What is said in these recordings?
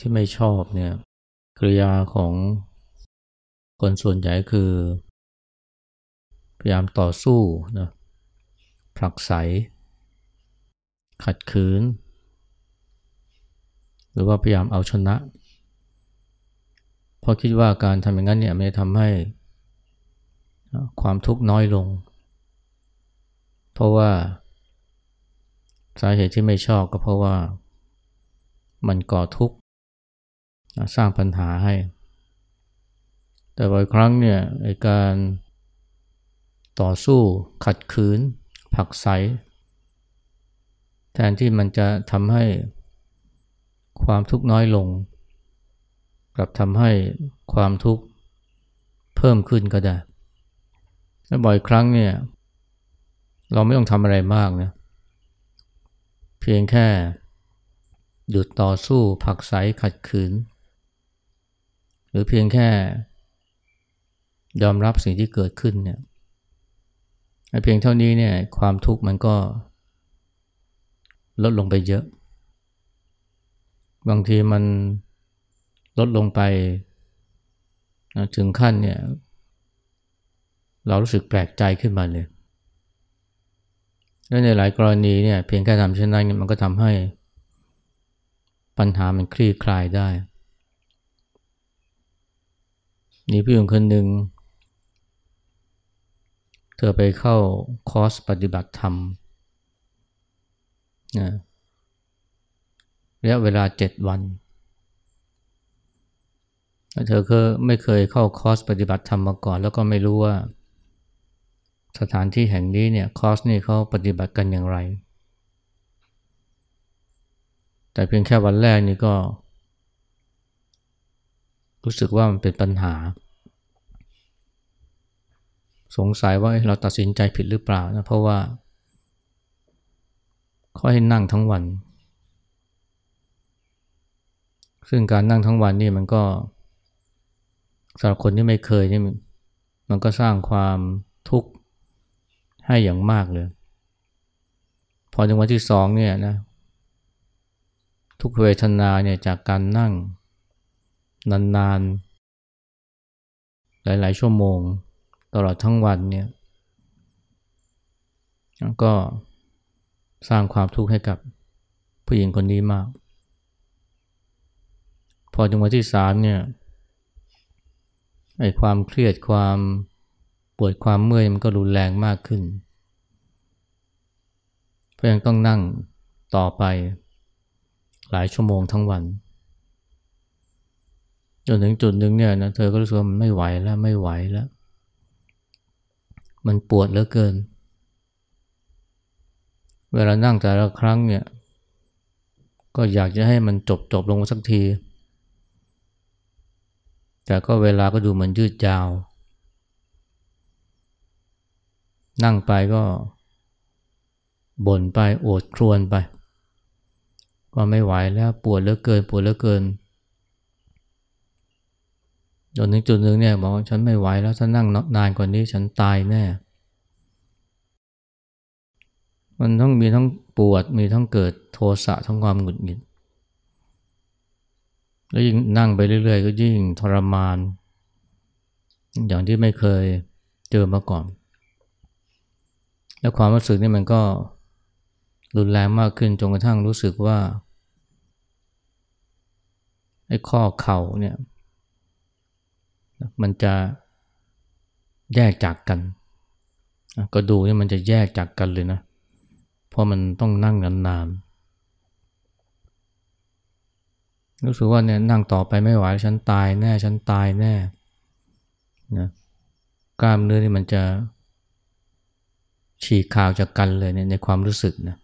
ที่ไม่ชอบเนี่ยกริยาของคนส่วนใหญ่คือ พยายามต่อสู้นะผลักไส ขัดขืน หรือว่าพยายามเอาชนะ เพราะคิดว่าการทำอย่างนั้นเนี่ยมันจะทำให้ความทุกข์น้อยลง เพราะว่า สาเหตุที่ไม่ชอบก็เพราะว่ามันก่อทุกข์ สร้างปัญหาให้ แต่บ่อยครั้งเนี่ยการต่อสู้ขัดขืน ผักใส แทนที่มันจะทำให้ความทุกข์น้อยลง กลับทำให้ความทุกข์เพิ่มขึ้นก็ได้ และบ่อยครั้งเนี่ย เราไม่ต้องทำอะไรมากนะเพียงแค่หยุดต่อสู้ผักใสขัดขืน หรือเพียงแค่ยอมรับสิ่งที่เกิดขึ้นเนี่ยเพียงเท่านี้เนี่ยความทุกข์มันก็ลดลงไปเยอะ บางทีมันลดลงไปถึงขั้นเนี่ยเรารู้สึกแปลกใจขึ้นมาเลยและในหลายกรณีเนี่ยเพียงแค่ทำเช่นนั้นมันก็ทำให้ปัญหามันคลี่คลายได้ มีพี่หญิงคนหนึ่ง เธอไปเข้าคอร์สปฏิบัติธรรมนะระยะเวลาเจ็ดวัน เธอเคยไม่เคยเข้าคอร์สปฏิบัติธรรมมาก่อน แล้วก็ไม่รู้ว่า สถานที่แห่งนี้เนี่ยคอร์สนี่เขาปฏิบัติกันอย่างไร แต่เพียงแค่วันแรกนี่ก็ รู้สึกว่ามันเป็นปัญหา สงสัยว่าเราตัดสินใจผิดหรือเปล่านะเพราะว่าเขาให้นั่งทั้งวัน ซึ่งการนั่งทั้งวันนี่มันก็สำหรับคนที่ไม่เคยนี่มันก็สร้างความทุกข์ให้อย่างมากเลย พอถึงวันที่สองเนี่ยนะทุกเวทนาเนี่ยจากการนั่ง นานๆ หลายๆ ชั่วโมง ตลอดทั้งวันเนี่ยก็สร้างความทุกข์ให้กับผู้หญิงคนนี้มาก พอถึงวันที่สามเนี่ยไอ้ความเครียดความปวดความเมื่อยมันก็รุนแรงมากขึ้น เพราะยังต้องนั่งต่อไปหลายชั่วโมงทั้งวัน จนถึงจุดหนึ่งเนี่ยนะเธอก็รู้สึกว่ามันไม่ไหวแล้วไม่ไหวแล้ว มันปวดเหลือเกิน เวลานั่งแต่ละครั้งเนี่ย ก็อยากจะให้มันจบจบลงสักที แต่ก็เวลาก็ดูเหมือนยืดยาว นั่งไปก็บ่นไปโอดครวนไปก็ไม่ไหวแล้วปวดเหลือเกิน ปวดเหลือเกิน จนถึงจุดหนึ่งเนี่ยบอกว่าฉันไม่ไหวแล้วถ้านั่งนานกว่านี้ฉันตายแน่ มันต้องมีทั้งปวดมีทั้งเกิดโทสะทั้งความหงุดหงิด แล้วยิ่งนั่งไปเรื่อย ๆ ก็ยิ่งทรมาน อย่างที่ไม่เคยเจอมาก่อน แล้วความรู้สึกนี่มันก็รุนแรงมากขึ้นจนกระทั่งรู้สึกว่าไอ้ข้อเข่าเนี่ย มันจะแยกจากกันก็ดูกนี่มันจะแยกจากกันเลยนะ เพราะมันต้องนั่งนานๆรู้สึกว่าเนี่ยนั่งต่อไปไม่ไหวฉันตายแน่ฉันตายแน่นะกล้ามเนื้อนี่มันจะฉีกขาดจากกันเลยเนี่ยในความรู้สึกนะ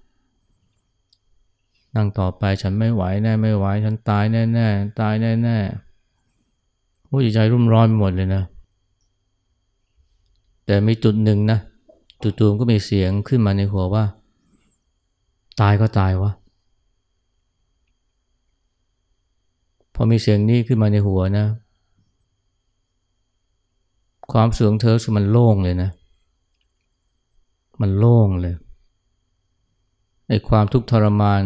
นั่งต่อไปฉันไม่ไหวแน่ไม่ไหวฉันตายแน่แน่ตายแน่แน่ โอ้ยใจรุ่มร้อนไปหมดเลยนะ แต่มีจุดหนึ่งนะจู่ๆก็มีเสียงขึ้นมาในหัวว่า ตายก็ตายวะพอมีเสียงนี้ขึ้นมาในหัวนะ ความเสื่อมเธอสุมันโล่งเลยนะ มันโล่งเลยไอความทุกข์ทรมาน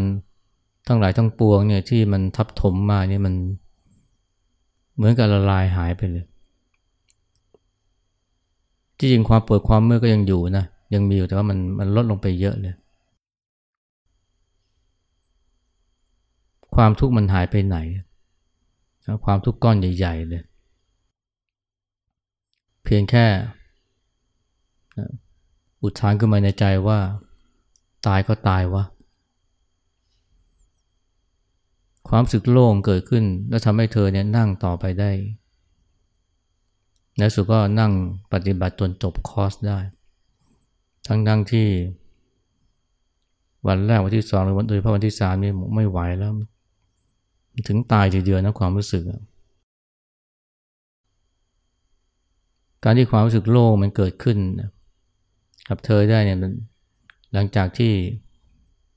ทั้งหลายทั้งปวงเนี่ยที่มันทับถมมาเนี่ยมัน เหมือนกับละลายหายไปเลยที่จริงความปวดความเมื่อยก็ยังอยู่นะยังมีอยู่แต่ว่ามันมันลดลงไปเยอะเลย ความทุกข์มันหายไปไหน ความทุกข์ก้อนใหญ่ๆเลย เพียงแค่ อุทานขึ้นมาในใจว่า ตายก็ตายวะ ความสึกโล่งเกิดขึ้น แล้วทำให้เธอเนี่ยนั่งต่อไปได้ในสุดก็นั่งปฏิบัติจนจบคอร์สได้ ทั้งทั้งที่ วันแรกวันที่สองหรือวันโดยเฉพาะวันที่สามนี่ไม่ไหวแล้ว ถึงตายทีเดียวนะความรู้สึก การที่ความรู้สึกโล่งมันเกิดขึ้นกับเธอได้เนี่ยหลังจากที่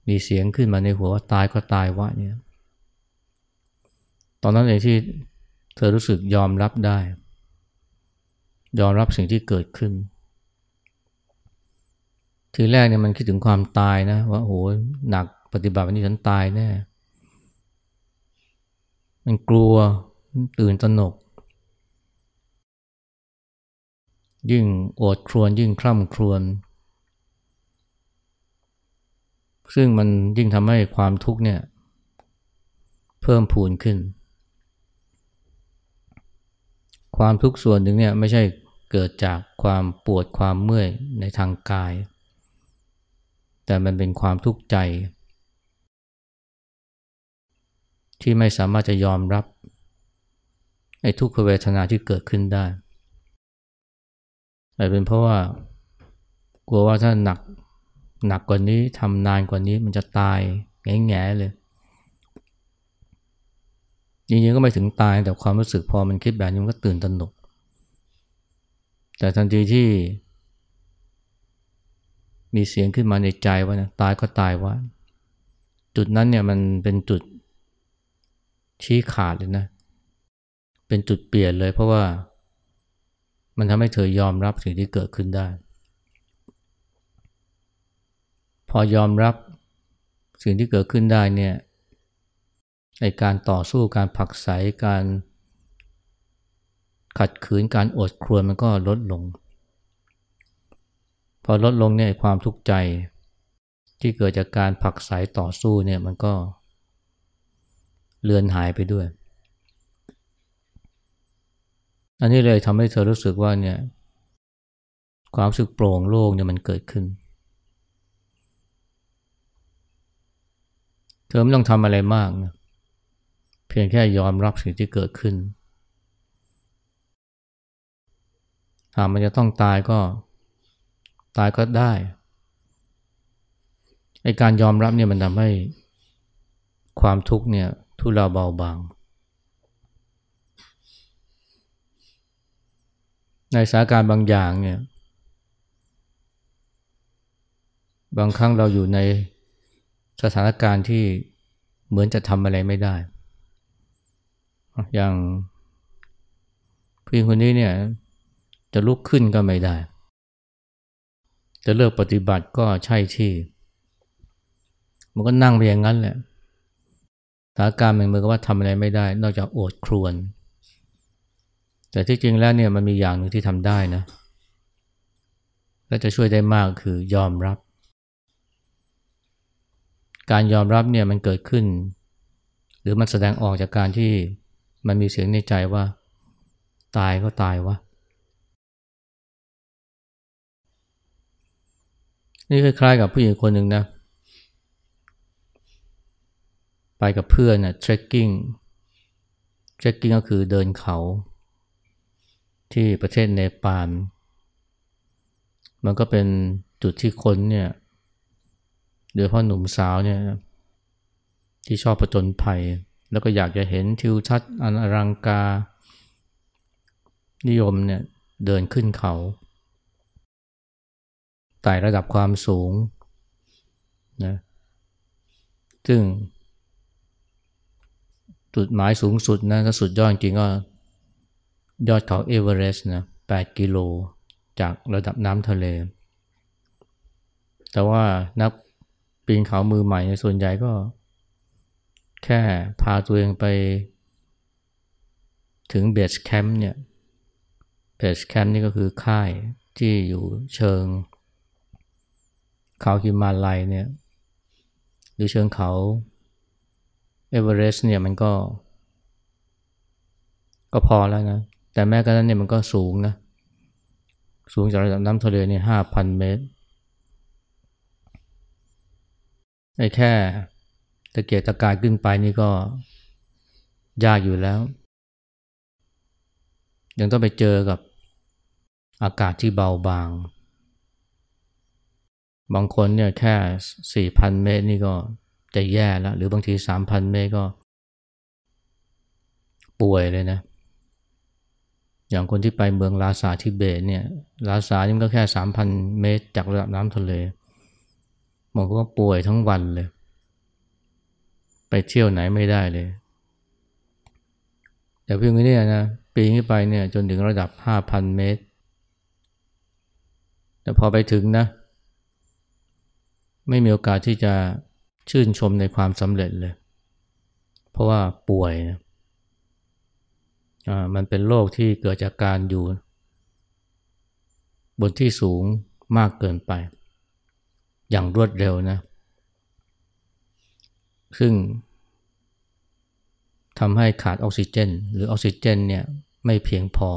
มีเสียงขึ้นมาในหัวว่าตายก็ตายวะเนี่ย ตอนนั้นเองที่เธอรู้สึกยอมรับได้ ยอมรับสิ่งที่เกิดขึ้น ทีแรกเนี่ยมันคิดถึงความตายนะ ว่าโอ้หนักปฏิบัติวันนี้ฉันตายแน่มันกลัวตื่นตระหนก ยิ่งโอดครวนยิ่งคร่ำครวญซึ่งมันยิ่งทำให้ความทุกข์เนี่ย เพิ่มพูนขึ้น ความทุกข์ส่วนหนึ่งเนี่ยไม่ใช่เกิดจากความปวดความเมื่อยในทางกาย แต่มันเป็นความทุกข์ใจ ที่ไม่สามารถจะยอมรับไอ้ทุกขเวทนาที่เกิดขึ้นได้อาจเป็นเพราะว่ากลัวว่าถ้าหนักหนักกว่านี้ทำนานกว่านี้มันจะตายแง่ๆเลย จริงๆก็ไม่ถึงตายแต่ความรู้สึกพอมันคิดแบบนี้มันก็ตื่นตระหนก แต่ทันทีที่ มีเสียงขึ้นมาในใจว่านะตายก็ตายว่า จุดนั้นเนี่ยมันเป็นจุดชี้ขาดเลยนะ เป็นจุดเปลี่ยนเลยเพราะว่ามันทำให้เธอยอมรับสิ่งที่เกิดขึ้นได้ พอยอมรับสิ่งที่เกิดขึ้นได้เนี่ย ในการต่อสู้การผักใสการขัดขืนการอดครวญมันก็ลดลง พอลดลงเนี่ยความทุกข์ใจ ที่เกิดจากการผักใสต่อสู้เนี่ยมันก็เลือนหายไปด้วย อันนี้เลยทำให้เธอรู้สึกว่าเนี่ยความสึกโปร่งโล่งเนี่ยมันเกิดขึ้น เธอไม่ต้องทำอะไรมากนะ เพียงแค่ยอมรับสิ่งที่เกิดขึ้น หากมันจะต้องตายก็ตายก็ได้ไอการยอมรับเนี่ยมันทำให้ความทุกข์เนี่ยทุเลาเบาบาง ในสถานการณ์บางอย่างเนี่ยบางครั้งเราอยู่ในสถานการณ์ที่เหมือนจะทำอะไรไม่ได้ อย่างผู้หญิงคนนี้เนี่ยจะลุกขึ้นก็ไม่ได้ จะเลิกปฏิบัติก็ใช่ที่ มันก็นั่งไปอย่างนั้นแหละสถานการณ์มันเหมือนกับว่าทำอะไรไม่ได้ นอกจากโอดครวน แต่ที่จริงแล้วเนี่ยมันมีอย่างหนึ่งที่ทำได้นะ และจะช่วยได้มากคือยอมรับ การยอมรับเนี่ยมันเกิดขึ้น หรือมันแสดงออกจากการที่ มันมีเสียงในใจว่า ตายก็ตายวะ นี่คล้ายๆกับผู้หญิงคนหนึ่งนะ ไปกับเพื่อนนะ trekking trekking ก็คือเดินเขา ที่ประเทศเนปาลมันก็เป็นจุดที่คนเนี่ยโดยเฉพาะหนุ่มสาวเนี่ยที่ชอบประจนภัย แล้วก็อยากจะเห็นทิวทัศน์อันอลังกา นิยมเนี่ยเดินขึ้นเขาไต่ระดับความสูงนะซึ่งจุดหมายสูงสุดนะถ้าสุดยอดจริงก็ยอดเขาเอเวอเรสต์นะ8กิโลจากระดับน้ำทะเล แต่ว่านักปีนเขามือใหม่ส่วนใหญ่ก็ แค่พาตัวเองไปถึง base camp เนี่ย base camp นี่ก็คือค่ายที่อยู่เชิง เขาฮิมาลัยเนี่ยหรือเชิงเขาเอเวอเรสต์เนี่ยมันก็ ก็พอแล้วนะ แต่แม้กระนั้นเนี่ยมันก็สูงนะ สูงจากระดับน้ำทะเลเนี่ยห้าพันเมตรไอ้แค่ ตะเกียกตะกายขึ้นไปนี่ก็ยากอยู่แล้ว ยังต้องไปเจอกับอากาศที่เบาบาง บางคนเนี่ยแค่สี่พันเมตรนี่ก็จะแย่แล้ว หรือบางทีสามพันเมตรก็ ป่วยเลยนะ อย่างคนที่ไปเมืองลาซาทิเบตเนี่ย ลาซานี่มันก็แค่สามพันเมตรจากระดับน้ำทะเลบางคนก็ป่วยทั้งวันเลย ไปเที่ยวไหนไม่ได้เลย แต่พียงนี้นะปีนขึ้นไปเนี่ยจนถึงระดับห้าพันเมตร แต่พอไปถึงนะ ไม่มีโอกาสที่จะชื่นชมในความสำเร็จเลย เพราะว่าป่วยนะมันเป็นโรคที่เกิดจากการอยู่ บนที่สูงมากเกินไป อย่างรวดเร็วนะ ซึ่งทำให้ขาดออกซิเจน หรือออกซิเจนเนี่ยไม่เพียงพอ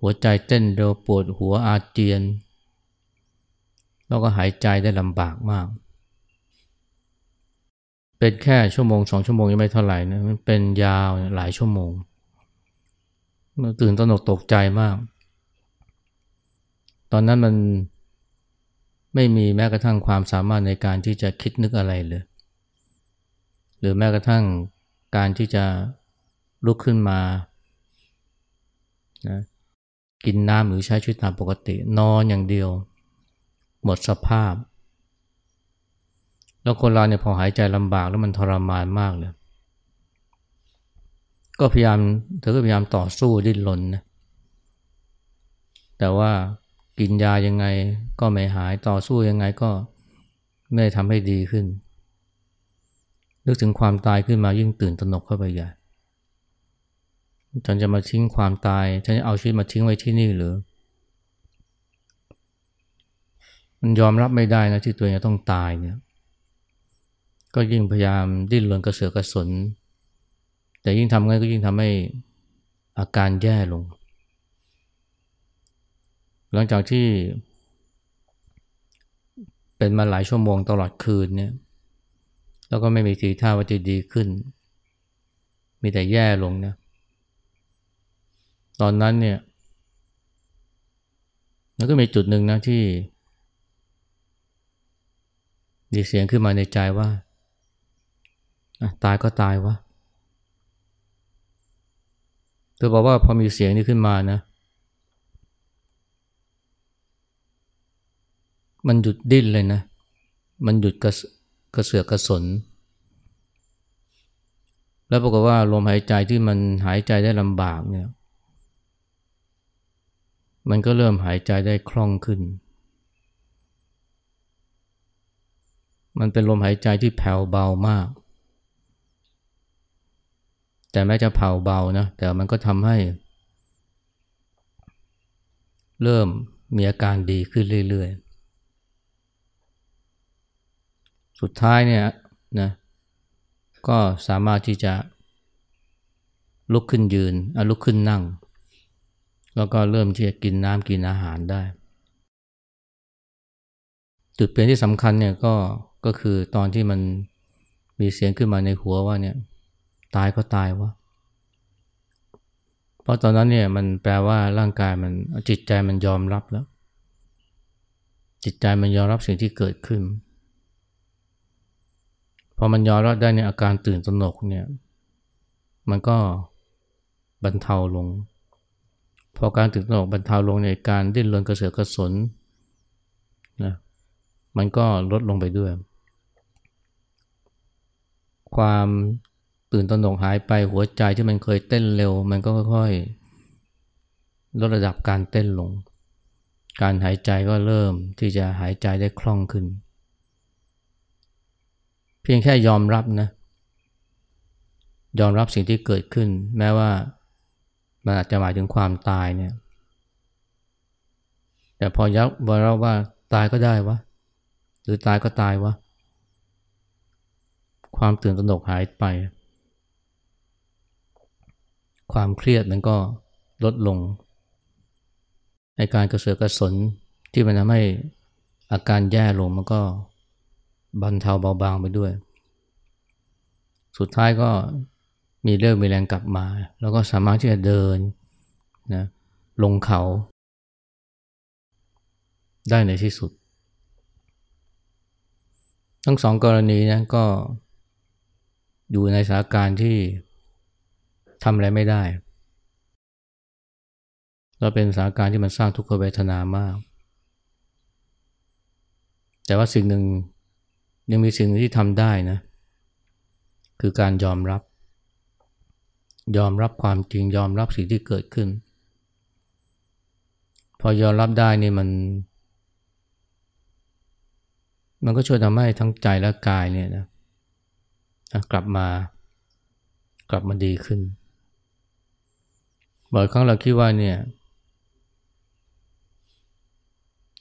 หัวใจเต้นเร็วปวดหัวอาเจียน แล้วก็หายใจได้ลำบากมาก เป็นแค่ชั่วโมงสองชั่วโมงยังไม่เท่าไหร่นะมันเป็นยาวหลายชั่วโมงตื่นตระหนกตกใจมาก ตอนนั้นมัน ไม่มีแม้กระทั่งความสามารถในการที่จะคิดนึกอะไรเลย หรือแม้กระทั่งการที่จะลุกขึ้นมานะกินน้ำหรือใช้ชีวิตตามปกติ นอนอย่างเดียว หมดสภาพ แล้วคนเราเนี่ยพอหายใจลำบากแล้วมันทรมานมากเลย ก็พยายามเธอก็พยายามต่อสู้ดิ้นรนนะแต่ว่า กินยายังไงก็ไม่หายต่อสู้ยังไงก็ไม่ได้ทำให้ดีขึ้น นึกถึงความตายขึ้นมายิ่งตื่นตระหนกเข้าไปใหญ่ฉันจะมาทิ้งความตาย ฉันจะเอาชีวิตมาทิ้งไว้ที่นี่หรือ มันยอมรับไม่ได้นะที่ตัวเองต้องตายเนี่ย ก็ยิ่งพยายามดิ้นรนกระเสือกกระสน แต่ยิ่งทำงั้นก็ยิ่งทำให้อาการแย่ลง หลังจากที่ เป็นมาหลายชั่วโมงตลอดคืนเนี่ย แล้วก็ไม่มีทีท่าว่าจะดีขึ้น มีแต่แย่ลงนะ ตอนนั้นเนี่ย มันก็มีจุดหนึ่งนะที่ มีเสียงขึ้นมาในใจว่า ตายก็ตายวะเธอบอกว่าพอมีเสียงนี้ขึ้นมานะ มันหยุดดิ้นเลยนะ มันหยุดกระกระเสือกกระสน แล้วปรากฏว่าลมหายใจที่มันหายใจได้ลำบากเนี่ย มันก็เริ่มหายใจได้คล่องขึ้น มันเป็นลมหายใจที่แผ่วเบามาก แต่แม้จะแผ่วเบานะ แต่มันก็ทำให้ เริ่มมีอาการดีขึ้นเรื่อยๆ สุดท้ายเนี่ยนะก็สามารถที่จะลุกขึ้นยืนลุกขึ้นนั่ง แล้วก็เริ่มที่จะกินน้ำกินอาหารได้ จุดเปลี่ยนที่สำคัญเนี่ยก็ก็คือตอนที่มันมีเสียงขึ้นมาในหัวว่าเนี่ยตายก็ตายวะเพราะตอนนั้นเนี่ยมันแปลว่าร่างกายมันจิตใจมันยอมรับแล้ว จิตใจมันยอมรับสิ่งที่เกิดขึ้น พอมันยอมรับได้ในอาการตื่นตระหนกเนี่ย มันก็บรรเทาลง พอการตื่นตระหนกบรรเทาลงในการดิ้นรนกระเสือกกระสนนะมันก็ลดลงไปด้วย ความตื่นตระหนกหายไปหัวใจที่มันเคยเต้นเร็ว มันก็ค่อยๆลดระดับการเต้นลง การหายใจก็เริ่มที่จะหายใจได้คล่องขึ้น เพียงแค่ยอมรับนะ ยอมรับสิ่งที่เกิดขึ้น แม้ว่ามันอาจจะหมายถึงความตายเนี่ย แต่พอยักบอกเราว่าตายก็ได้วะ หรือตายก็ตายวะ ความตื่นตระหนกหายไป ความเครียดมันก็ลดลงในการกระเสือกกระสนที่มันทำให้อาการแย่ลงมันก็ บรรเทาเบาบางไปด้วย สุดท้ายก็มีเรื่องมีแรงกลับมา แล้วก็สามารถที่จะเดินนะลงเขา ได้ในที่สุด ทั้งสองกรณีนะก็อยู่ในสถานการณ์ที่ทำอะไรไม่ได้แล้วเป็นสถานการณ์ที่มันสร้างทุกขเวทนามาก แต่ว่าสิ่งหนึ่ง ยังมีสิ่งที่ทำได้นะ คือการยอมรับ ยอมรับความจริงยอมรับสิ่งที่เกิดขึ้น พอยอมรับได้นี่มัน มันก็ช่วยทำให้ทั้งใจและกายเนี่ยนะกลับมากลับมาดีขึ้นบ่อยครั้งเราคิดว่าเนี่ย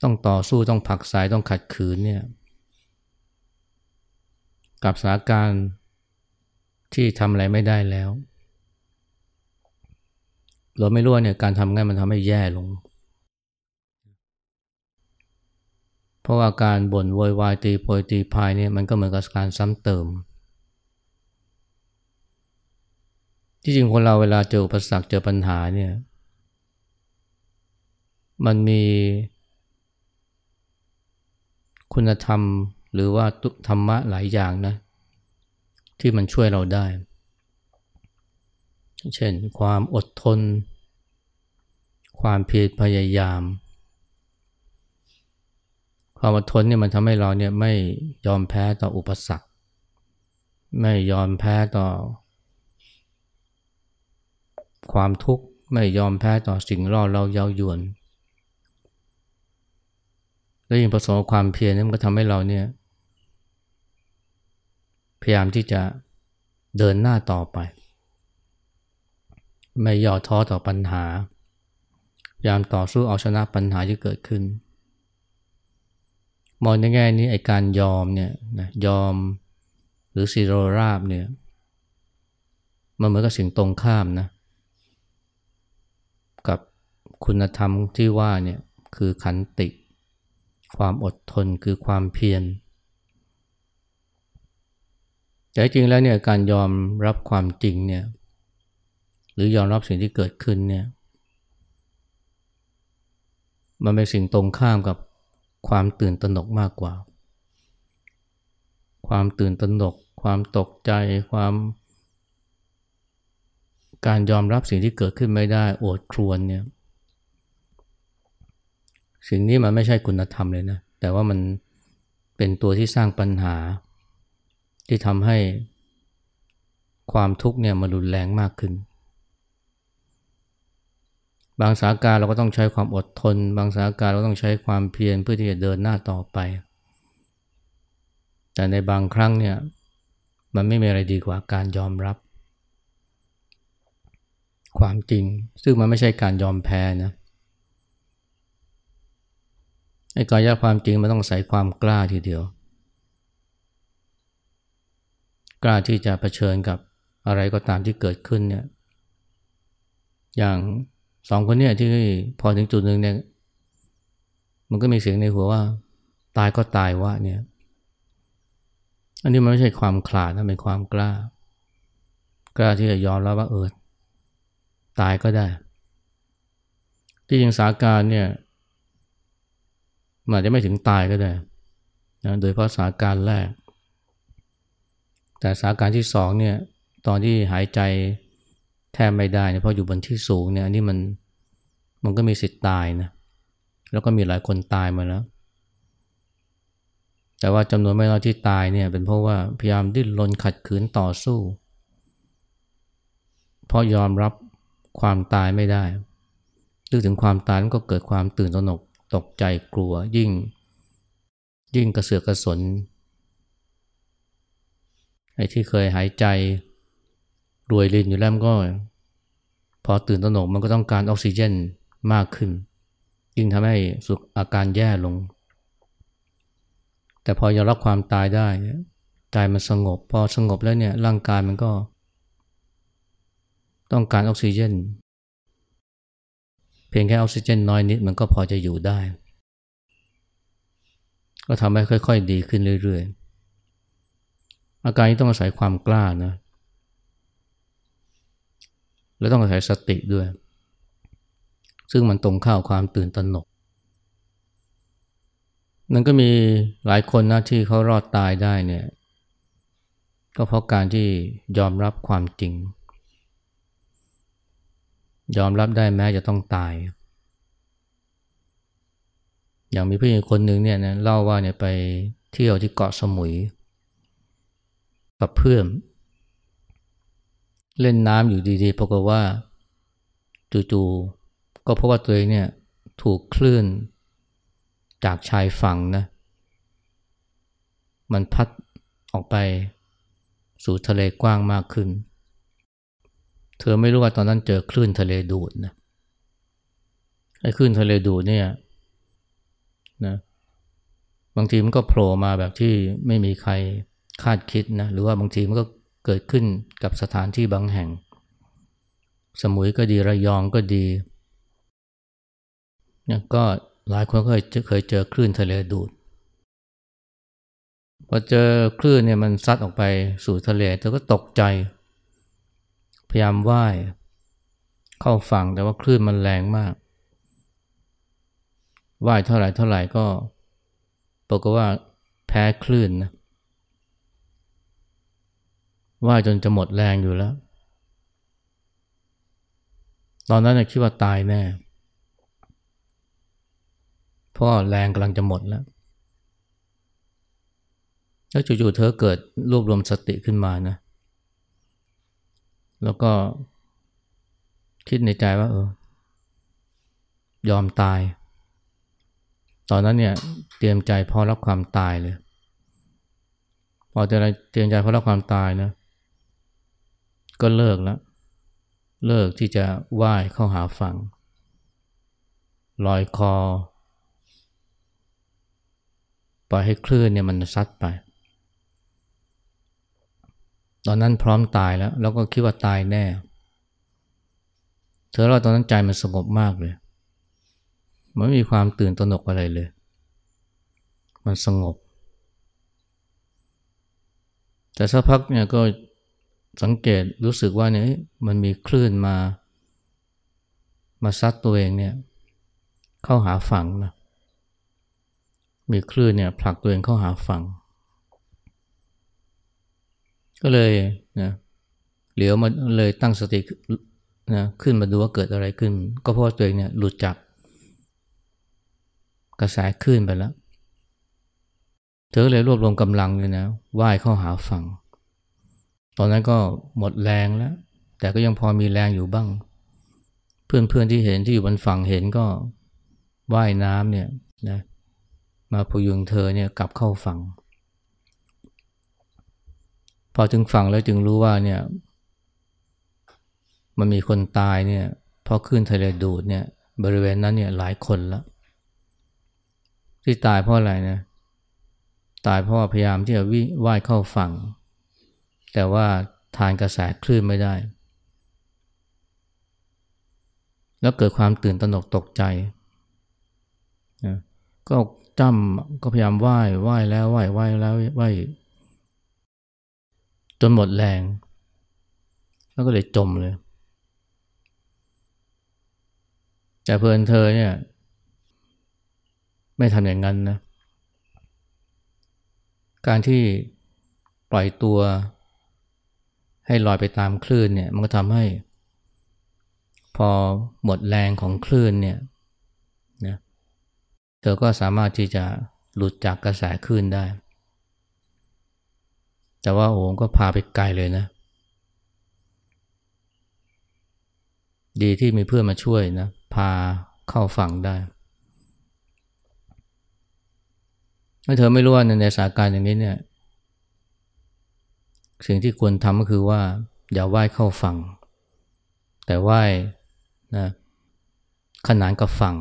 ต้องต่อสู้ต้องผักสายต้องขัดขืนเนี่ย กับสถานการณ์ที่ทำอะไรไม่ได้แล้ว เราไม่รู้เนี่ยการทำงานมันทำให้แย่ลง เพราะว่าการบ่นโวยวายตีโพยตีพายเนี่ยมันก็เหมือนกับการซ้ำเติม ที่จริงคนเราเวลาเจออุปสรรคเจอปัญหาเนี่ยมันมีคุณธรรม หรือว่าธรรมะหลายอย่างนะ ที่มันช่วยเราได้ เช่นความอดทน ความเพียรพยายาม ความอดทนเนี่ยมันทำให้เราเนี่ยไม่ยอมแพ้ต่ออุปสรรค ไม่ยอมแพ้ต่อ ความทุกข์ไม่ยอมแพ้ต่อสิ่งล่อเราเย้ายวนแล้วยิ่งผสมความเพียรนี่มันก็ทำให้เราเนี่ย พยายามที่จะเดินหน้าต่อไป ไม่ย่อท้อต่อปัญหา พยายามต่อสู้เอาชนะปัญหาที่เกิดขึ้น มองในแง่นี้ไอการยอมเนี่ยนะยอมหรือซีโรราบเนี่ยมันเหมือนกับสิ่งตรงข้ามนะกับคุณธรรมที่ว่าเนี่ยคือขันติ ความอดทนคือความเพียร แต่จริงแล้วเนี่ยการยอมรับความจริงเนี่ยหรือยอมรับสิ่งที่เกิดขึ้นเนี่ยมันเป็นสิ่งตรงข้ามกับความตื่นตระหนกมากกว่า ความตื่นตระหนก ความตกใจความ การยอมรับสิ่งที่เกิดขึ้นไม่ได้โอดครวนเนี่ยสิ่งนี้มันไม่ใช่คุณธรรมเลยนะแต่ว่ามันเป็นตัวที่สร้างปัญหา ที่ทำให้ความทุกข์เนี่ยมันรุนแรงมากขึ้น บางสาการเราก็ต้องใช้ความอดทน บางสาการเราต้องใช้ความเพียรเพื่อที่จะเดินหน้าต่อไป แต่ในบางครั้งเนี่ยมันไม่มีอะไรดีกว่าการยอมรับ ความจริง ซึ่งมันไม่ใช่การยอมแพ้นะไอ้การยความจริงมันต้องใส่ความกล้าทีเดียว กล้าที่จะะเผชิญกับอะไรก็ตามที่เกิดขึ้นเนี่ย อย่างสองคนเนี่ยที่พอถึงจุดหนึ่งเนี่ย มันก็มีเสียงในหัวว่า ตายก็ตายวะเนี่ย อันนี้มันไม่ใช่ความขลาดนะเป็นความกล้า กล้าที่จะยอมรับว่าเออตายก็ได้ ที่จริงสาการเนี่ยมันอาจจะไม่ถึงตายก็ได้นะโดยเพราะสาการแรก แต่สาการที่สองเนี่ยตอนที่หายใจแทบไม่ได้เนี่ยเพราะอยู่บนที่สูงเนี่ยอันนี้มันมันก็มีสิทธิ์ตายนะแล้วก็มีหลายคนตายมาแล้ว แต่ว่าจำนวนไม่น้อยที่ตายเนี่ยเป็นเพราะว่าพยายามดิ้นรนขัดขืนต่อสู้ เพราะยอมรับความตายไม่ได้นึกถึงความตายก็เกิดความตื่นตระหนกตกใจกลัวยิ่ง ยิ่งกระเสือกกระสน ไอ้ที่เคยหายใจรวยลินอยู่แล้วก็ พอตื่นตระหนกมันก็ต้องการออกซิเจนมากขึ้น ยิ่งทำให้สุขอาการแย่ลง แต่พอยอมรับความตายได้ใจมันสงบ พอสงบแล้วเนี่ยร่างกายมันก็ ต้องการออกซิเจน เพียงแค่ออกซิเจนน้อยนิดมันก็พอจะอยู่ได้ ก็ทำให้ค่อย ๆ ดีขึ้นเรื่อยๆ อาการนี้ต้องอาศัยความกล้านะ แล้วต้องอาศัยสติด้วย ซึ่งมันตรงข้าวความตื่นตระหนก นั่นก็มีหลายคนนะที่เขารอดตายได้เนี่ย ก็เพราะการที่ยอมรับความจริง ยอมรับได้แม้จะต้องตาย อย่างมีผู้หญิงคนหนึ่งเนี่ยนะเล่าว่าเนี่ยไปเที่ยวที่เกาะสมุย กับเพื่อนเล่นน้ำอยู่ดีๆปรากฏว่าจู่ๆก็เพราะว่าตัวเองเนี่ยถูกคลื่นจากชายฝั่งนะมันพัดออกไปสู่ทะเลกว้างมากขึ้น เธอไม่รู้ว่าตอนนั้นเจอคลื่นทะเลดูดนะไอ้คลื่นทะเลดูดเนี่ยนะบางทีมันก็โผล่มาแบบที่ไม่มีใคร คาดคิดนะหรือว่าบางทีมันก็เกิดขึ้นกับสถานที่บางแห่ง สมุยก็ดีระยองก็ดีเนี่ยก็หลายคนเคยเคยเจอคลื่นทะเลดูดพอเจอคลื่นเนี่ยมันซัดออกไปสู่ทะเลเธอก็ตกใจ พยายามว่ายเข้าฝั่งแต่ว่าคลื่นมันแรงมากว่ายเท่าไหร่เท่าไหร่ก็บอกว่าแพ้คลื่นนะ ว่ายจนจะหมดแรงอยู่แล้ว ตอนนั้นคิดว่าตายแน่เพราะแรงกำลังจะหมดแล้ว แล้วจู่ๆเธอเกิดรวบรวมสติขึ้นมานะ แล้วก็คิดในใจว่า เออ ยอมตาย ตอนนั้นเนี่ย เตรียมใจพอรับความตายเลย พอเตรียมใจพอรับความตายนะ ก็เลิกแล้ว เลิกที่จะว่ายเข้าหาฝั่งลอยคอ ปล่อยให้คลื่นเนี่ยมันซัดไป ตอนนั้นพร้อมตายแล้ว แล้วก็คิดว่าตายแน่ เธอเราตอนนั้นใจมันสงบมากเลยมันไม่มีความตื่นตระหนกอะไรเลย มันสงบ แต่สักพักเนี่ยก็ สังเกตรู้สึกว่าเนี่ยมันมีคลื่นมา มาซัดตัวเองเนี่ยเข้าหาฝั่งนะมีคลื่นเนี่ยผลักตัวเองเข้าหาฝั่ง ก็เลยนะเหลียวมาเลยตั้งสตินะขึ้นมาดูว่าเกิดอะไรขึ้น ก็เพราะตัวเองเนี่ยหลุดจากกระแสคลื่นไปแล้ว เธอเลยรวบรวมกำลังเลยนะว่ายเข้าหาฝั่ง อนนั้นก็หมดแรงแล้ว แต่ก็ยังพอมีแรงอยู่บ้าง เพื่อนๆที่เห็นที่อยู่บนฝั่งเห็นก็ว่ายน้ำเนี่ยนะมาพยุงเธอเนี่ยกลับเข้าฝั่ง พอถึงฝั่งแล้วจึงรู้ว่าเนี่ยมันมีคนตายเนี่ยเพราะขึ้นทะเลดูดเนี่ยบริเวณนั้นเนี่ยหลายคนแล้ว ที่ตายเพราะอะไรนะตายเพราะพยายามที่จะวิ่งว่ายเข้าฝั่ง แต่ว่าทานกระแสคลื่นไม่ได้ แล้วเกิดความตื่นตระหนกตกใจนะก็จำก็พยายามไหว่ายว่ายแล้วไหว่ายว่ายแล้วว่ายจนหมดแรง แล้วก็เลยจมเลย แต่เพื่อนเธอเนี่ย ไม่ทำอย่างนั้นนะ การที่ปล่อยตัว ให้ลอยไปตามคลื่นเนี่ยมันก็ทำให้ พอหมดแรงของคลื่นเนี่ยนะเธอก็สามารถที่จะหลุดจากกระแสคลื่นได้ แต่ว่าโอ้ก็พาไปไกลเลยนะ ดีที่มีเพื่อนมาช่วยนะ พาเข้าฝั่งได้ถ้าเธอไม่รู้ว่าในสถานการณ์อย่างนี้เนี่ย สิ่งที่ควรทำก็คือว่า อย่าว่ายเข้าฝั่ง แต่ว่ายนะขนานกับฝั่ง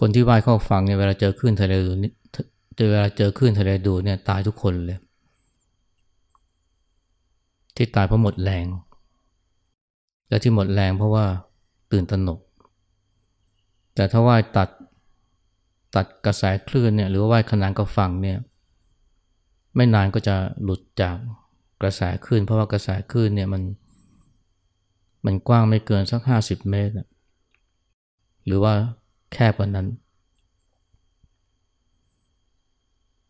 คนที่ว่ายเข้าฝั่งเนี่ยเวลาเจอคลื่นทะเลดูเจอเวลาเจอคลื่นทะเลดูเนี่ยตายทุกคนเลย ที่ตายเพราะหมดแรง และที่หมดแรงเพราะว่าตื่นตระหนก แต่ถ้าว่ายตัดตัดกระแสคลื่นเนี่ยหรือว่าว่ายขนานกับฝั่งเนี่ย ไม่นานก็จะหลุดจากกระแสคลื่นเพราะว่ากระแสคลื่นเนี่ยมันมันกว้างไม่เกินสักห้าสิบเมตร หรือว่าแคบกว่านั้น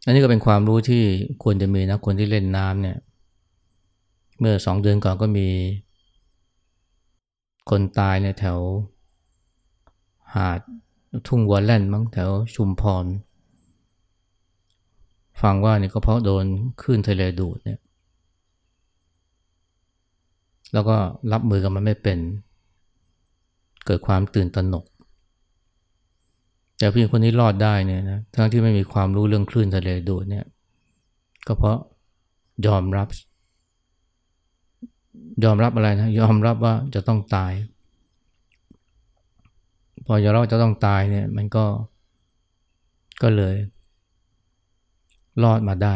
อันนี้ก็เป็นความรู้ที่ควรจะมีนะคนที่เล่นน้ำเนี่ย เมื่อสองเดือนก่อนก็มี คนตายในแถว หาดทุ่งวัวแล่นมั้งแถวชุมพร ฟังว่านี่ก็เพราะโดนคลื่นทะเลดูดเนี่ยแล้วก็รับมือกับมันไม่เป็น เกิดความตื่นตระหนก แต่พี่คนนี้รอดได้เนี่ยนะทั้งที่ไม่มีความรู้เรื่องคลื่นทะเลดูดเนี่ยก็เพราะยอมรับ ยอมรับอะไรนะยอมรับว่าจะต้องตาย พอยอมรับจะต้องตายเนี่ยมันก็ก็เลย รอดมาได้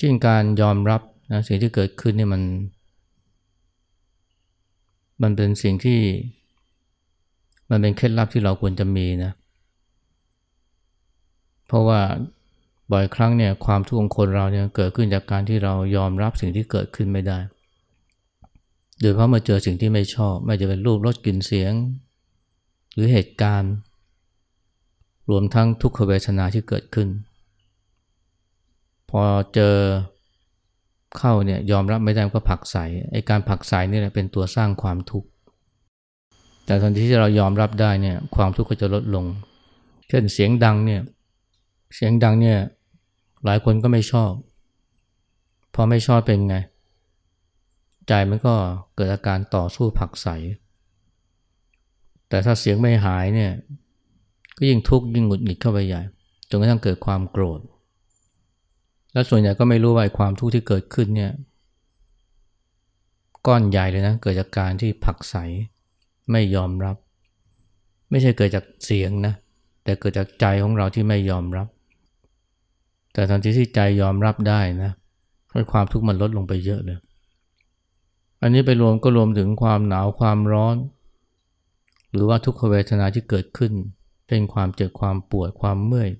จริงการยอมรับนะสิ่งที่เกิดขึ้นนี่มัน มันเป็นสิ่งที่ มันเป็นเคล็ดลับที่เราควรจะมีนะ เพราะว่าบ่อยครั้งเนี่ยความทุกข์ของคนเราเนี่ยเกิดขึ้นจากการที่เรายอมรับสิ่งที่เกิดขึ้นไม่ได้ โดยเพราะมาเจอสิ่งที่ไม่ชอบ ไม่จะเป็นรูปรสกลิ่นเสียง หรือเหตุการณ์ รวมทั้งทุกขเวทนาที่เกิดขึ้น พอเจอเข้าเนี่ยยอมรับไม่ได้ก็ผักใสไอ้การผักใสนี่แหละเป็นตัวสร้างความทุกข์แต่ทันทีที่เรายอมรับได้เนี่ยความทุกข์ก็จะลดลง เช่นเสียงดังเนี่ยเสียงดังเนี่ยหลายคนก็ไม่ชอบ พอไม่ชอบเป็นไง ใจมันก็เกิดอาการต่อสู้ผักใสแต่ถ้าเสียงไม่หายเนี่ย ก็ยิ่งทุกข์ยิ่งหงุดหงิดเข้าไปใหญ่จนกระทั่งเกิดความโกรธ และส่วนใหญ่ก็ไม่รู้ว่าความทุกข์ที่เกิดขึ้นเนี่ยก้อนใหญ่เลยนะเกิดจากการที่ผักใสไม่ยอมรับ ไม่ใช่เกิดจากเสียงนะแต่เกิดจากใจของเราที่ไม่ยอมรับ แต่ทันทีที่ใจยอมรับได้นะความทุกข์มันลดลงไปเยอะเลย อันนี้ไปรวมก็รวมถึงความหนาวความร้อน หรือว่าทุกขเวทนาที่เกิดขึ้น เป็นความเจ็บความปวดความเมื่อย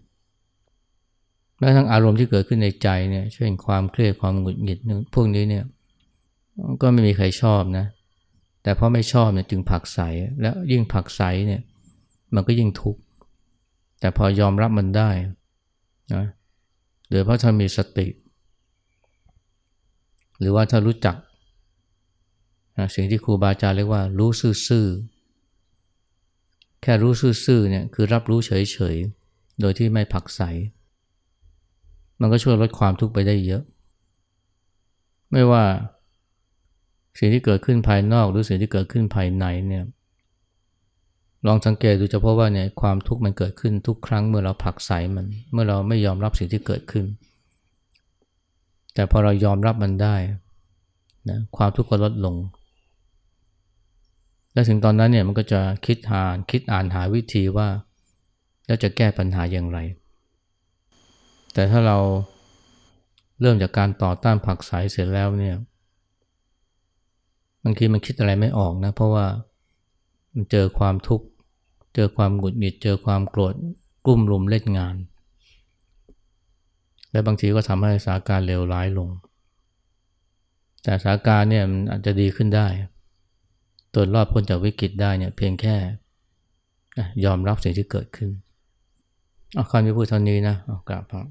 แม้ทั้งอารมณ์ที่เกิดขึ้นในใจเนี่ยเช่นความเครียดความหงุดหงิดพวกนี้เนี่ยก็ไม่มีใครชอบนะ แต่เพราะไม่ชอบเนี่ยจึงผักใสและยิ่งผักใสเนี่ยมันก็ยิ่งทุกข์แต่พอยอมรับมันได้นะโดยเพราะถ้ามีสติ หรือว่าถ้ารู้จักนะสิ่งที่ครูบาอาจารย์เรียกว่ารู้ซื่อๆ แค่รู้ซื่อๆเนี่ยคือรับรู้เฉยๆ โดยที่ไม่ผักใส มันก็ช่วยลดความทุกข์ไปได้เยอะ ไม่ว่าสิ่งที่เกิดขึ้นภายนอกหรือสิ่งที่เกิดขึ้นภายในเนี่ยลองสังเกตดูจะพบว่าเนี่ยความทุกข์มันเกิดขึ้นทุกครั้งเมื่อเราผักใสมัน เมื่อเราไม่ยอมรับสิ่งที่เกิดขึ้น แต่พอเรายอมรับมันได้นะความทุกข์ก็ลดลง และถึงตอนนั้นเนี่ยมันก็จะคิดหาคิดอ่านหาวิธีว่า แล้วจะแก้ปัญหาอย่างไร แต่ถ้าเราเริ่มจากการต่อต้านผักสายเสร็จแล้วเนี่ยบางทีมันคิดอะไรไม่ออกนะ เพราะว่ามันเจอความทุกข์ เจอความหงุดหงิด เจอความโกรธกลุ่มลุมเล่นงาน และบางทีก็ทำให้สาการเลวร้ายลง แต่สาการเนี่ยมันอาจจะดีขึ้นได้ ตัวรอดพ้นจากวิกฤตได้เนี่ยเพียงแค่ยอมรับสิ่งที่เกิดขึ้นเอาคำที่พูดเท่านี้นะเอากราบพระ